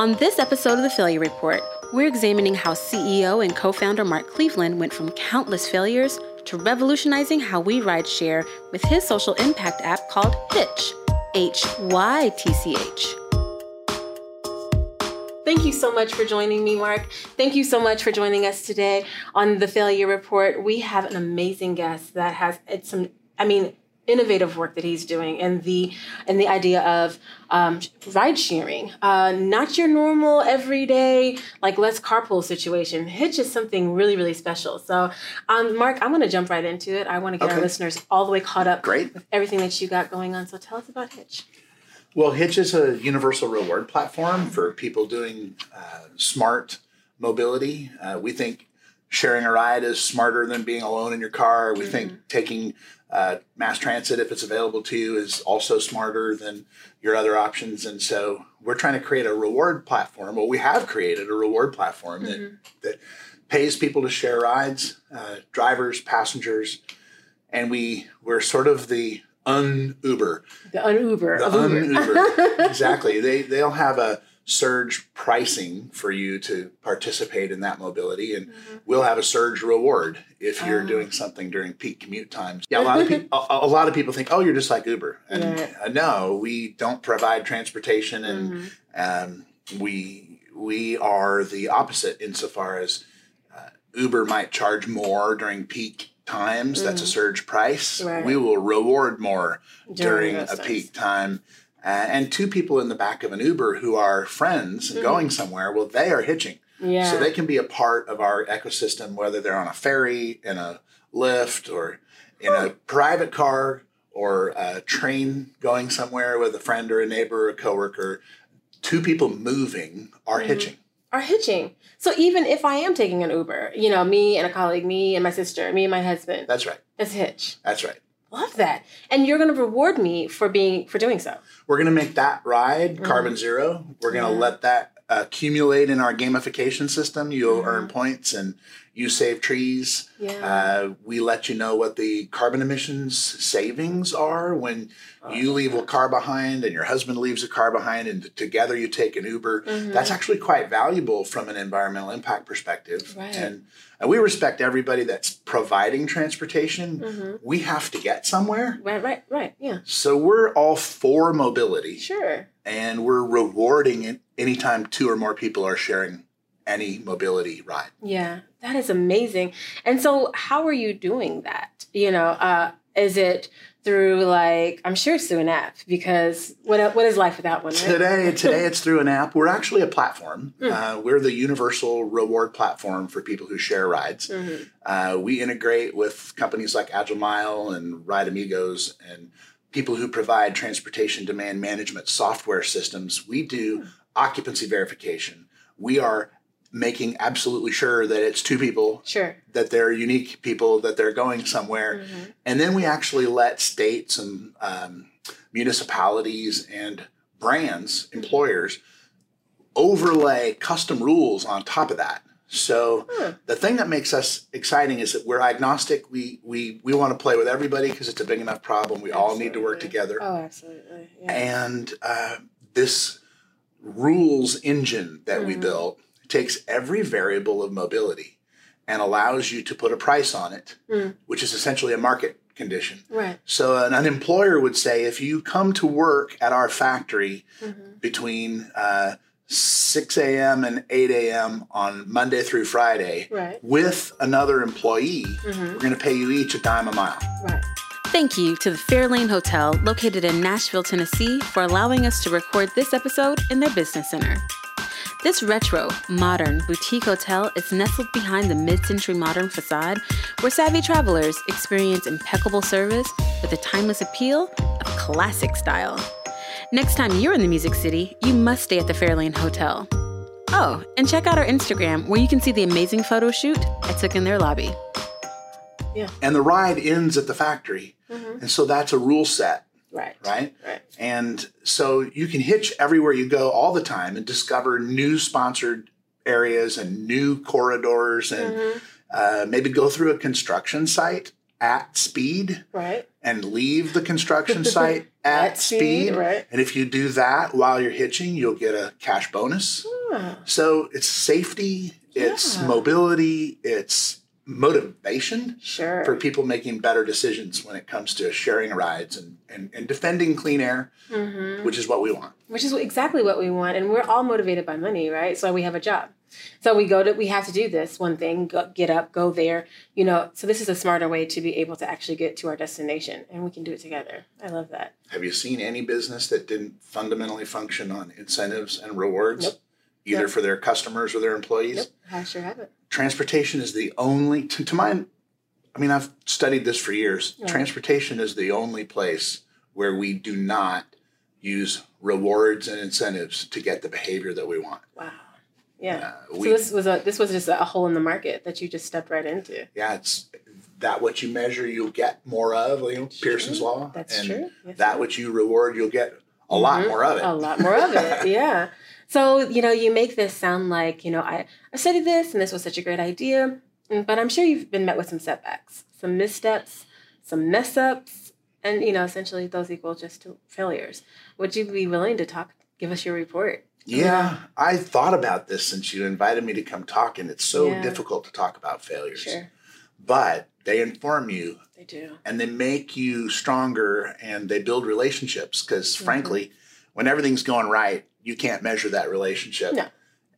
On this episode of the Failure Report, we're examining how CEO and co founder Mark Cleveland went from countless failures to revolutionizing how we ride share with his social impact app called HYTCH. H Y T C H. Thank you so much for joining me, Mark. Thank you so much for joining us today on the Failure Report. We have an amazing guest that has it's some, I mean, innovative work that he's doing and the and the idea of um, ride sharing uh, not your normal everyday like let's carpool situation HYTCH is something really really special so um, mark i'm going to jump right into it i want to get okay. our listeners all the way caught up Great. with everything that you got going on so tell us about HYTCH. well HYTCH is a universal reward platform for people doing uh, smart mobility uh, we think sharing a ride is smarter than being alone in your car we mm-hmm. think taking uh, mass transit, if it's available to you, is also smarter than your other options. And so we're trying to create a reward platform. Well, we have created a reward platform mm-hmm. that, that pays people to share rides, uh, drivers, passengers, and we we're sort of the un Uber. The un Uber. The un Uber. exactly. They they'll have a surge pricing for you to participate in that mobility and mm-hmm. we'll have a surge reward if you're uh doing something during peak commute times yeah a lot of people a, a, lot of people think oh you're just like uber and yeah. uh, no we don't provide transportation and mm-hmm. um, we we are the opposite insofar as uh, uber might charge more during peak times mm-hmm. that's a mm-hmm. surge price right. we will reward more during, during a times. peak time uh, and two people in the back of an Uber who are friends mm-hmm. going somewhere, well, they are hitching. Yeah. So they can be a part of our ecosystem, whether they're on a ferry, in a lift, or in a private car, or a train going somewhere with a friend or a neighbor or a coworker. Two people moving are mm-hmm. hitching. Are hitching. So even if I am taking an Uber, you know, me and a colleague, me and my sister, me and my husband. That's right. It's hitch. That's right. Love that. And you're going to reward me for being for doing so. We're going to make that ride mm-hmm. carbon zero. We're going to yeah. let that accumulate in our gamification system. You'll mm-hmm. earn points and you save trees. Yeah. Uh, we let you know what the carbon emissions savings are when oh. you leave a car behind and your husband leaves a car behind and together you take an Uber. Mm-hmm. That's actually quite valuable from an environmental impact perspective. Right. And and we respect everybody that's providing transportation. Mm-hmm. We have to get somewhere. Right, right, right. Yeah. So we're all for mobility. Sure. And we're rewarding it anytime two or more people are sharing any mobility ride. Yeah, that is amazing. And so, how are you doing that? You know, uh, is it through like I'm sure it's through an app because what what is life without one? Right? Today, today it's through an app. We're actually a platform. Mm. Uh, we're the universal reward platform for people who share rides. Mm-hmm. Uh, we integrate with companies like Agile Mile and RideAmigos and people who provide transportation demand management software systems. We do mm. occupancy verification. We are making absolutely sure that it's two people sure that they're unique people that they're going somewhere mm-hmm. and then we actually let states and um, municipalities and brands employers overlay custom rules on top of that so hmm. the thing that makes us exciting is that we're agnostic we we we want to play with everybody because it's a big enough problem we absolutely. all need to work together oh absolutely yeah. and uh, this rules engine that mm-hmm. we built takes every variable of mobility and allows you to put a price on it, mm. which is essentially a market condition. Right. So an, an, employer would say if you come to work at our factory mm-hmm. between uh, 6 a.m. and 8 a.m. on Monday through Friday right. with another employee, mm-hmm. we're going to pay you each a dime a mile. Right. Thank you to the Fairlane Hotel located in Nashville, Tennessee for allowing us to record this episode in their business center. This retro, modern boutique hotel is nestled behind the mid century modern facade where savvy travelers experience impeccable service with the timeless appeal of classic style. Next time you're in the Music City, you must stay at the Fairlane Hotel. Oh, and check out our Instagram where you can see the amazing photo shoot I took in their lobby. Yeah. And the ride ends at the factory. Mm-hmm. And so that's a rule set Right. Right. Right. And so you can hitch everywhere you go all the time and discover new sponsored areas and new corridors and mm-hmm. uh, maybe go through a construction site at speed Right. and leave the construction site at, At speed. speed, right. And if you do that while you're hitching, you'll get a cash bonus. Ah, So it's safety, it's Yeah. mobility, it's motivation sure. for people making better decisions when it comes to sharing rides and, and, and defending clean air, Mhm. which is what we want. Which is exactly what we want, and we're all motivated by money, right? So we have a job. So we go to, we have to do this one thing, go, get up, go there, you know. So this is a smarter way to be able to actually get to our destination, and we can do it together. I love that. Have you seen any business that didn't fundamentally function on incentives and rewards, Nope. either Nope. for their customers or their employees? Yep, I sure have it. Transportation is the only, to, to my, I mean, I've studied this for years. Right. Transportation is the only place where we do not use rewards and incentives to get the behavior that we want. Wow. Yeah. Uh, so this was a this was just a hole in the market that you just stepped right into. yeah, it's that what you measure, you'll get more of. You know, Pearson's True. law. That's and true. Yes, That what you reward, you'll get a lot Mhm. more of it. A lot more of it. Yeah. So, you know, you make this sound like, you know, I, I studied this and this was such a great idea. mm, But I'm sure you've been met with some setbacks, some missteps, some mess ups, and, you know, essentially those equal just to failures. Would you be willing to talk, give us your report? Yeah, I thought about this since you invited me to come talk, and it's so Yeah. difficult to talk about failures. Sure. But they inform you They do. and they make you stronger and they build relationships because, Mhm. frankly, when everything's going right, you can't measure that relationship No.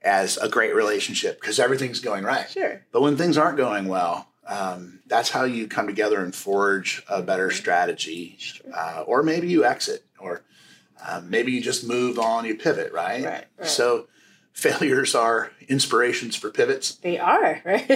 as a great relationship because everything's going right. Sure. But when things aren't going well, um, that's how you come together and forge a better Mhm. strategy. Sure. Uh, or maybe you exit, or uh, maybe you just move on, you pivot, right? Right, right. So failures are inspirations for pivots. They are, right?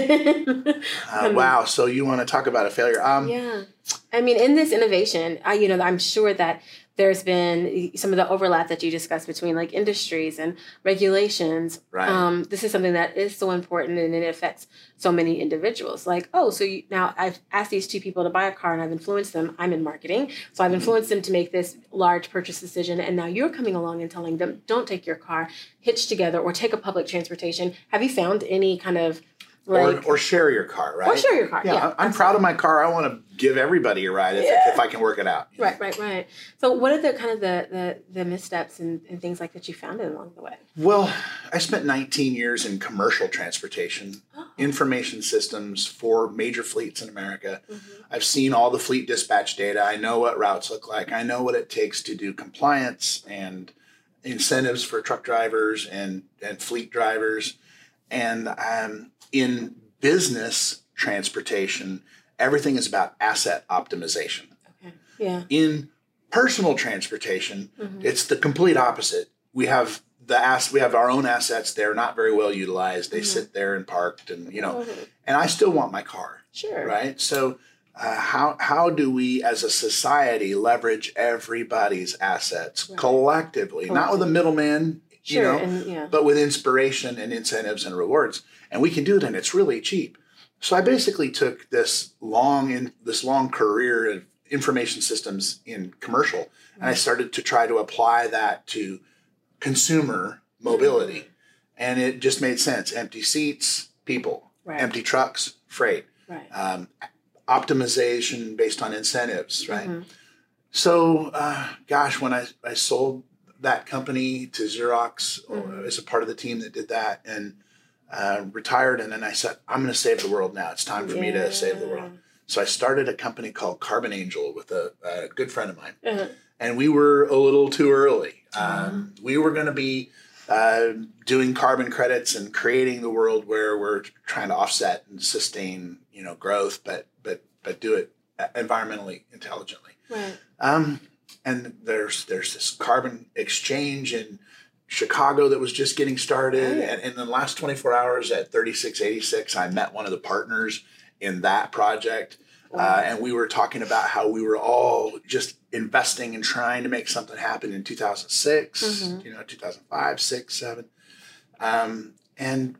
Uh, wow. So you want to talk about a failure? Um, Yeah. I mean, in this innovation, I, you know, I'm sure that there's been some of the overlap that you discussed between like industries and regulations. Right. Um, this is something that is so important and it affects so many individuals. Like, oh, so you, now I've asked these two people to buy a car and I've influenced them. I'm in marketing. So I've influenced them to make this large purchase decision. And now you're coming along and telling them, don't take your car, hitch together or take a public transportation. Have you found any kind of like, or, or share your car, right? or share your car? Yeah, Yeah. I'm proud of my car. I want to give everybody a ride if, Yeah. if I can work it out. know? Right, right, right. So, what are the kind of the the, the missteps and, and things like that you found along the way? Well, I spent 19 years in commercial transportation, Oh. information systems for major fleets in America. Mhm. I've seen all the fleet dispatch data. I know what routes look like. I know what it takes to do compliance and incentives for truck drivers and, and fleet drivers. And um, in business transportation, everything is about asset optimization. Okay. Yeah. In personal transportation, Mhm. it's the complete opposite. We have the ass we have our own assets. They're not very well utilized. They Mhm. sit there and parked, and you know. And I still want my car, Sure. right? So, uh, how how do we as a society leverage everybody's assets Right. collectively, not with a middleman, Sure. you know, and yeah. but with inspiration and incentives and rewards. And we can do it, and it's really cheap. So I basically took this long in this long career of information systems in commercial, and I started to try to apply that to consumer mobility, and it just made sense. Empty seats, people. Right. Empty trucks, freight. Right. Um, optimization based on incentives, right? Mhm. So, uh, gosh, when I, I sold that company to Xerox Mhm. as a part of the team that did that and uh, retired, and then I said, I'm going to save the world now. It's time for me to save the world. So I started a company called Carbon Angel with a, a good friend of mine, Yeah. Uh-huh. and we were a little too early. Um, We were going to be uh, doing carbon credits and creating the world where we're trying to offset and sustain, you know, growth, but but but do it environmentally intelligently. Right. Um, and there's there's this carbon exchange in Chicago that was just getting started. Oh. And in the last 24 hours at 3686, I met one of the partners in that project. Uh, and we were talking about how we were all just investing and trying to make something happen in 2006, Mhm. you know, 2005, 6, 7. Um, and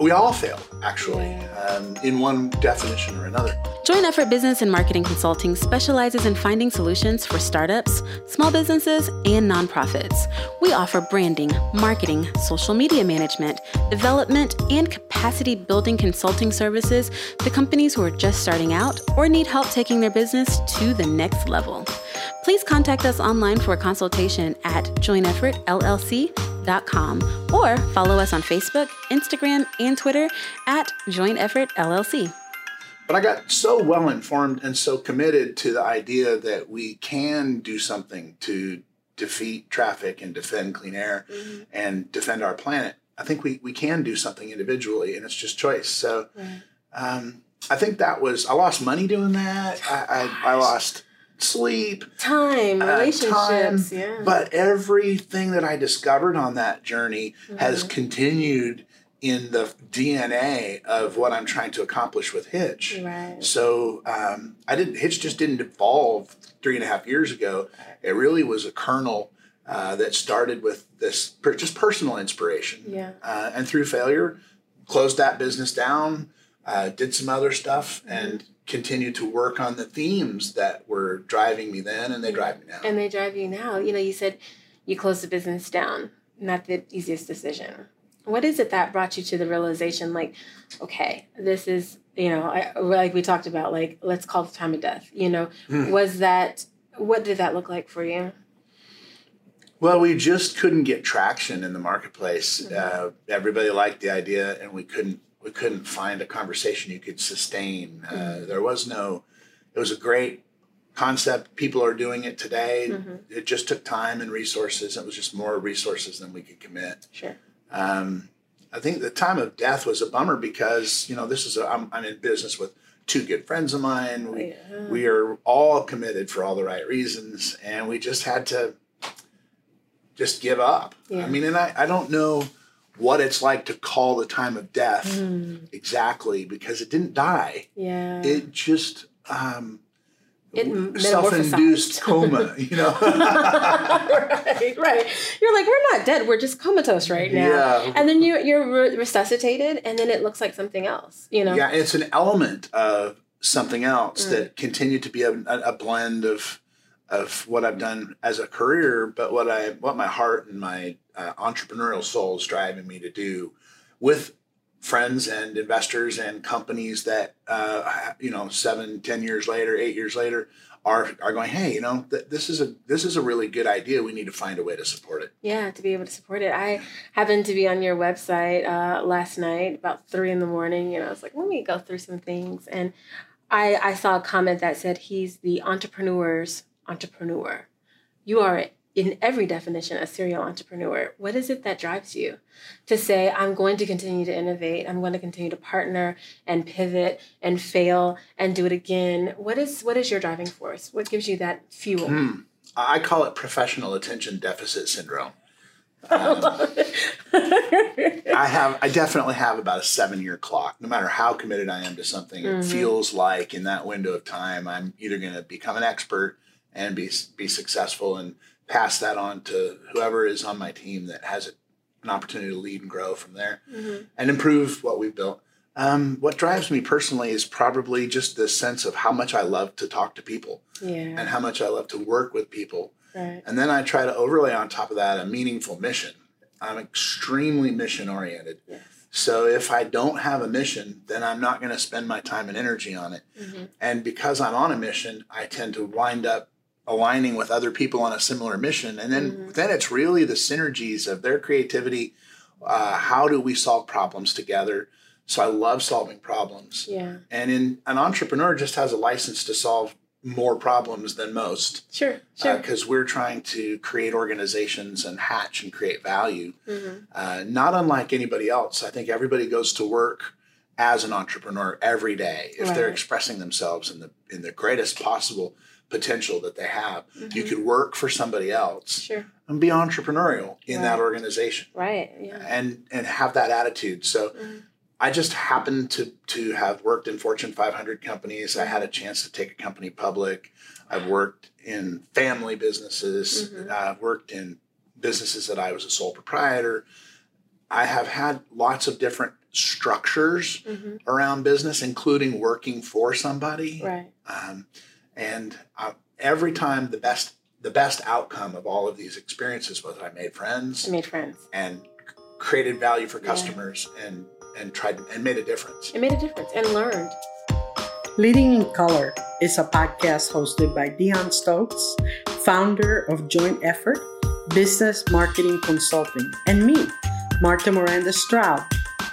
we all fail, actually, um, in one definition or another. Joint Effort Business and Marketing Consulting specializes in finding solutions for startups, small businesses, and nonprofits. We offer branding, marketing, social media management, development, and capacity building consulting services to companies who are just starting out or need help taking their business to the next level. Please contact us online for a consultation at jointeffortllc.com or follow us on Facebook, Instagram, and Twitter at Joint Effort LLC. But I got so well informed and so committed to the idea that we can do something to defeat traffic and defend clean air mm-hmm. and defend our planet. I think we, we can do something individually and it's just choice. So right. um, I think that was, I lost money doing that. I, I, I lost sleep, time, uh, relationships, time. yeah. But everything that I discovered on that journey mm-hmm. has continued in the DNA of what I'm trying to accomplish with HYTCH. Right. So um, I didn't. HYTCH just didn't evolve three and a half years ago. It really was a kernel uh, that started with this per, just personal inspiration. Yeah. Uh, and through failure, closed that business down. Uh, did some other stuff mm-hmm. and continue to work on the themes that were driving me then and they drive me now. And they drive you now. You know, you said you closed the business down, not the easiest decision. What is it that brought you to the realization like, okay, this is, you know, I, like we talked about, like, let's call the time of death. You know, mm. was that, what did that look like for you? Well, we just couldn't get traction in the marketplace. Mm-hmm. Uh, everybody liked the idea, and we couldn't we couldn't find a conversation you could sustain. Uh, there was no. It was a great concept. People are doing it today. Mm-hmm. It just took time and resources. It was just more resources than we could commit. Sure. Um, I think the time of death was a bummer because you know this is a, I'm, I'm in business with two good friends of mine. We yeah. we are all committed for all the right reasons, and we just had to just give up. Yeah. I mean, and I I don't know what it's like to call the time of death mm. exactly because it didn't die. Yeah. It just um, it self-induced coma, you know. right, right. You're like, we're not dead. We're just comatose right now. Yeah. And then you you're resuscitated, and then it looks like something else. You know. Yeah, it's an element of something else mm. that continued to be a, a blend of of what I've done as a career, but what I what my heart and my uh, entrepreneurial soul is driving me to do with friends and investors and companies that uh, you know seven, ten years later, eight years later are are going, hey, you know, th- this is a this is a really good idea. We need to find a way to support it. Yeah, to be able to support it. I happened to be on your website uh, last night about three in the morning. You know, I was like, let me go through some things, and I I saw a comment that said he's the entrepreneur's entrepreneur. You are in every definition a serial entrepreneur. What is it that drives you to say, I'm going to continue to innovate, I'm going to continue to partner and pivot and fail and do it again? What is what is your driving force? What gives you that fuel? Mm, I call it professional attention deficit syndrome. Um, I have, I definitely have about a seven year clock. No matter how committed I am to something, mm-hmm. it feels like in that window of time, I'm either going to become an expert and be be successful and pass that on to whoever is on my team that has an opportunity to lead and grow from there mm-hmm. and improve what we've built. Um, what drives me personally is probably just the sense of how much I love to talk to people yeah. and how much I love to work with people. Right. And then I try to overlay on top of that a meaningful mission. I'm extremely mission oriented. Yes. So if I don't have a mission, then I'm not going to spend my time and energy on it. Mm-hmm. And because I'm on a mission, I tend to wind up aligning with other people on a similar mission. And then mm-hmm. then it's really the synergies of their creativity uh, how do we solve problems together? So i love solving problems. Yeah. And in an entrepreneur just has a license to solve more problems than most. Sure sure. because uh, we're trying to create organizations and hatch and create value. Mm-hmm. uh, not unlike anybody else. I think everybody goes to work as an entrepreneur every day if right. they're expressing themselves in the in the greatest possible potential that they have. Mm-hmm. You could work for somebody else sure. and be entrepreneurial in right. that organization. Right. Yeah. And and have that attitude. So mm-hmm. I just happened to to have worked in Fortune 500 companies. I had a chance to take a company public. I've worked in family businesses. Mm-hmm. I've worked in businesses that I was a sole proprietor. I have had lots of different structures Mm-hmm. around business, including working for somebody. Right. Um, and uh, every time the best the best outcome of all of these experiences was I made friends I made friends. and created value for Yeah. customers and and tried and made a difference. It made a difference and learned. Leading in Color is a podcast hosted by Dion Stokes, founder of Joint Effort, Business Marketing Consulting, and me, Marta Miranda Stroud,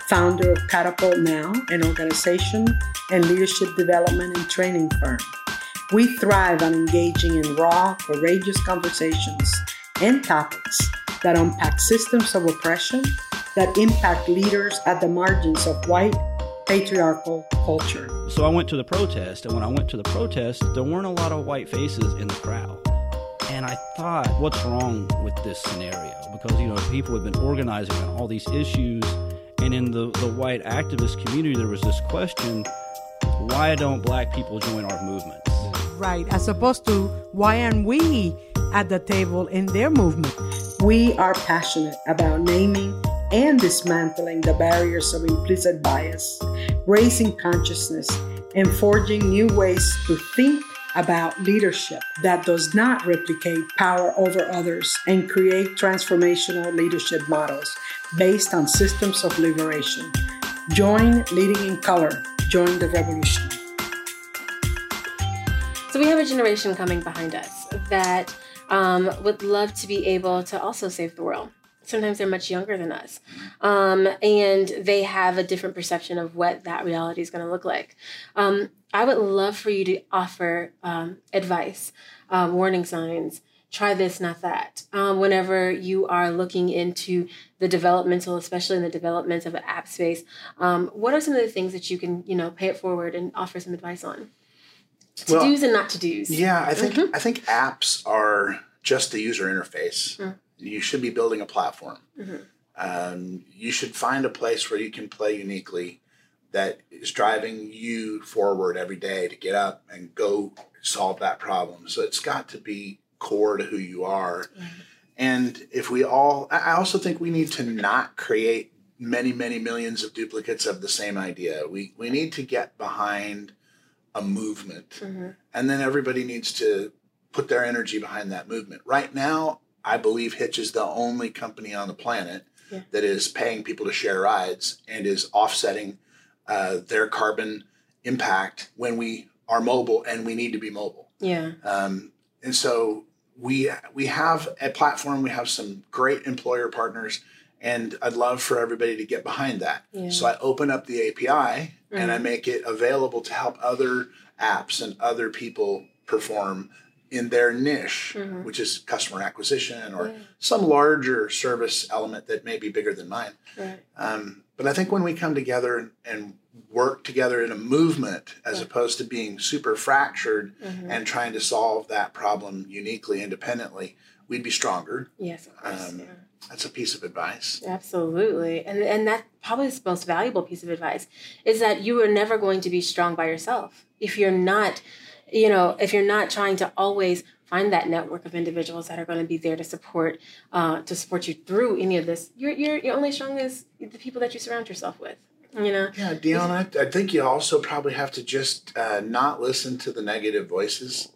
founder of Catapult Now, an organization and leadership development and training firm. We thrive on engaging in raw, courageous conversations and topics that unpack systems of oppression that impact leaders at the margins of white patriarchal culture. So I went to the protest, and when I went to the protest, there weren't a lot of white faces in the crowd. And I thought, what's wrong with this scenario? Because, you know, people have been organizing on all these issues, and in the, the white activist community, there was this question why don't black people join our movements? Right, as opposed to why aren't we at the table in their movement? We are passionate about naming and dismantling the barriers of implicit bias, raising consciousness, and forging new ways to think about leadership that does not replicate power over others and create transformational leadership models based on systems of liberation. Join Leading in Color. Join the revolution. So we have a generation coming behind us that um, would love to be able to also save the world. Sometimes they're much younger than us, um, and they have a different perception of what that reality is going to look like. Um, I would love for you to offer um, advice, uh, warning signs. Try this, not that. Um, whenever you are looking into the developmental, especially in the development of an app space, um, what are some of the things that you can, you know, pay it forward and offer some advice on? To Well, dos and not to dos. Yeah, I think Mm-hmm. I think apps are just the user interface. Mm. You should be building a platform. Mhm. Um, you should find a place where you can play uniquely that is driving you forward every day to get up and go solve that problem. So it's got to be core to who you are. And if we all, I I also think we need to not create many, many millions of duplicates of the same idea. We we need to get behind a movement, Mhm. and then everybody needs to put their energy behind that movement. Right now, I believe HYTCH is the only company on the planet Yeah. that is paying people to share rides and is offsetting uh, their carbon impact when we are mobile and we need to be mobile. Yeah. Um, and so we we have a platform. We have some great employer partners, and I'd love for everybody to get behind that. Yeah. So I open up the API and I Mhm. make it available to help other apps and other people perform in their niche, Mhm. which is customer acquisition or Yeah. some larger service element that may be bigger than mine. Right. Um, but I think when we come together and work together in a movement as Right. opposed to being super fractured Mhm. and trying to solve that problem uniquely, independently, we'd be stronger. Yes, of course. Um, yeah. That's a piece of advice. Absolutely. And and that probably is the most valuable piece of advice is that you are never going to be strong by yourself. If you're not, you know, if you're not trying to always find that network of individuals that are going to be there to support uh, to support you through any of this, you're you're you're only strong as the people that you surround yourself with. You know? Yeah, Dion, I, I think you also probably have to just uh, not listen to the negative voices.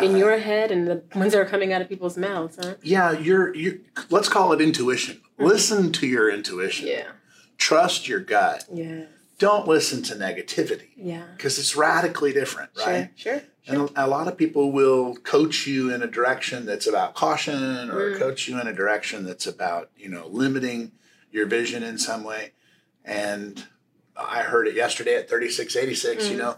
In Uh, your head and the ones that are coming out of people's mouths, huh? yeah, you're you. Let's call it intuition. Listen to your intuition. Mm-hmm. Yeah. Trust your gut. Yeah. Don't listen to negativity Yeah. because it's radically different, right? Sure. Sure. And a lot of people will coach you in a direction that's about caution or Mm. coach you in a direction that's about, you know, limiting your vision in some way. And I heard it yesterday at 3686, you Mm. know,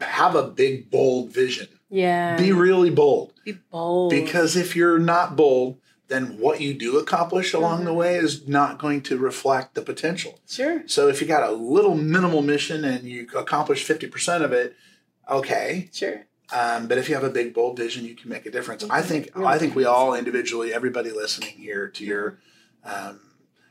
have a big, bold vision. Yeah. Be really bold. Be bold. Because if you're not bold, then what you do accomplish along Mm-hmm. the way is not going to reflect the potential. sure. So if you got a little minimal mission and you accomplish 50% of it, okay. Sure. Um, but if you have a big bold vision, you can make a difference. I Mhm. think I think we all individually, everybody listening here to your um,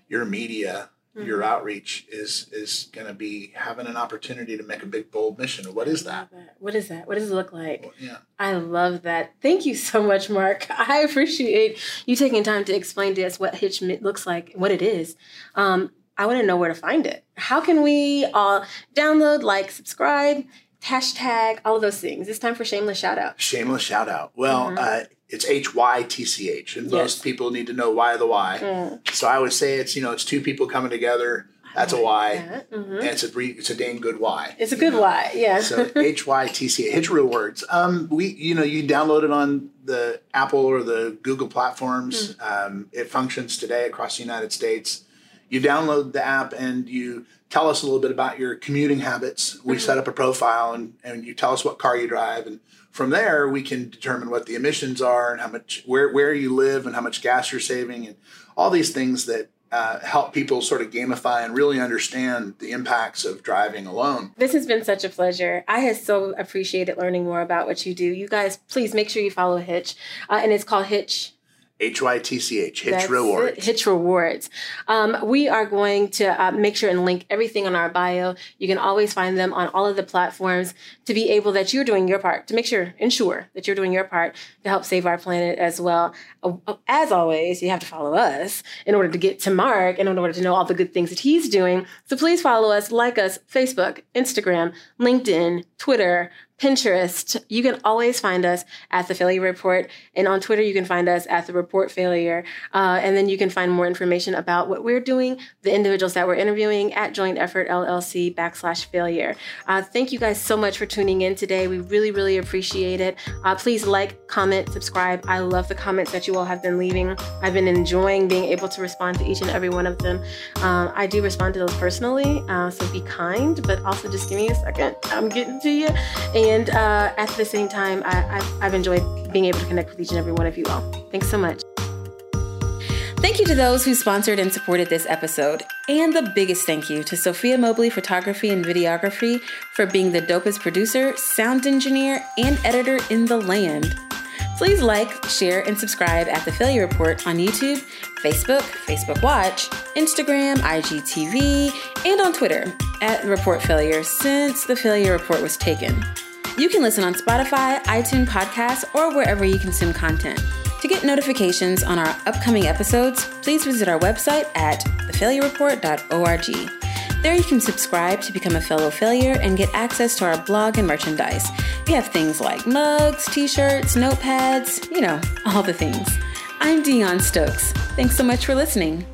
your media mm-hmm. your outreach is is going to be having an opportunity to make a big bold mission. What is that? that? What is that? What does it look like? Well, yeah. I love that. Thank you so much, Mark. I appreciate you taking time to explain to us what HYTCH looks like, what it is. Um, I want to know where to find it. How can we all download, like, subscribe, hashtag, all of those things? It's time for shameless shout out. Shameless shout out. Well, mm-hmm. uh, it's H Y T C H, and yes. most people need to know why the why. Mm. So I would say it's you know it's two people coming together. That's a Y, mm-hmm. and it's a it's a dang good why. It's a good know? Y, yeah. so H Y T C H, Real Words. Um, we you know you download it on the Apple or the Google platforms. Mm. Um, it functions today across the United States. You download the app and you tell us a little bit about your commuting habits. We mm-hmm. set up a profile and, and you tell us what car you drive and from there we can determine what the emissions are and how much where where you live and how much gas you're saving and all these things that uh, help people sort of gamify and really understand the impacts of driving alone. This has been such a pleasure. I have so appreciated learning more about what you do. You guys, please make sure you follow HYTCH, uh, and it's called HYTCH H Y T C H, HYTCH Rewards. It, HYTCH Rewards. Um, we are going to uh, make sure and link everything on our bio. You can always find them on all of the platforms to be able that you're doing your part, to make sure, ensure that you're doing your part to help save our planet as well. Uh, as always, you have to follow us in order to get to Mark and in order to know all the good things that he's doing. So please follow us, like us, Facebook, Instagram, LinkedIn, Twitter, Pinterest, you can always find us at the Failure Report. And on Twitter, you can find us at the Report Failure. Uh, and then you can find more information about what we're doing, the individuals that we're interviewing at Joint Effort LLC backslash failure. Uh, thank you guys so much for tuning in today. We really, really appreciate it. Uh, please like, comment, subscribe. I love the comments that you all have been leaving. I've been enjoying being able to respond to each and every one of them. Um, I do respond to those personally, uh, so be kind, but also just give me a second. I'm getting to you. And and uh, at the same time, I, have enjoyed being able to connect with each and every one of you all. Thanks so much. Thank you to those who sponsored and supported this episode. And the biggest thank you to Sophia Mobley Photography and Videography for being the dopest producer, sound engineer, and editor in the land. Please like, share, and subscribe at The Failure Report on YouTube, Facebook, Facebook Watch, Instagram, IGTV, and on Twitter at Report Failure since The Failure Report was taken. You can listen on Spotify, iTunes Podcasts, or wherever you consume content. To get notifications on our upcoming episodes, please visit our website at thefailurereport.org. There you can subscribe to become a fellow failure and get access to our blog and merchandise. We have things like mugs, t shirts, notepads, you know, all the things. I'm Dion Stokes. Thanks so much for listening.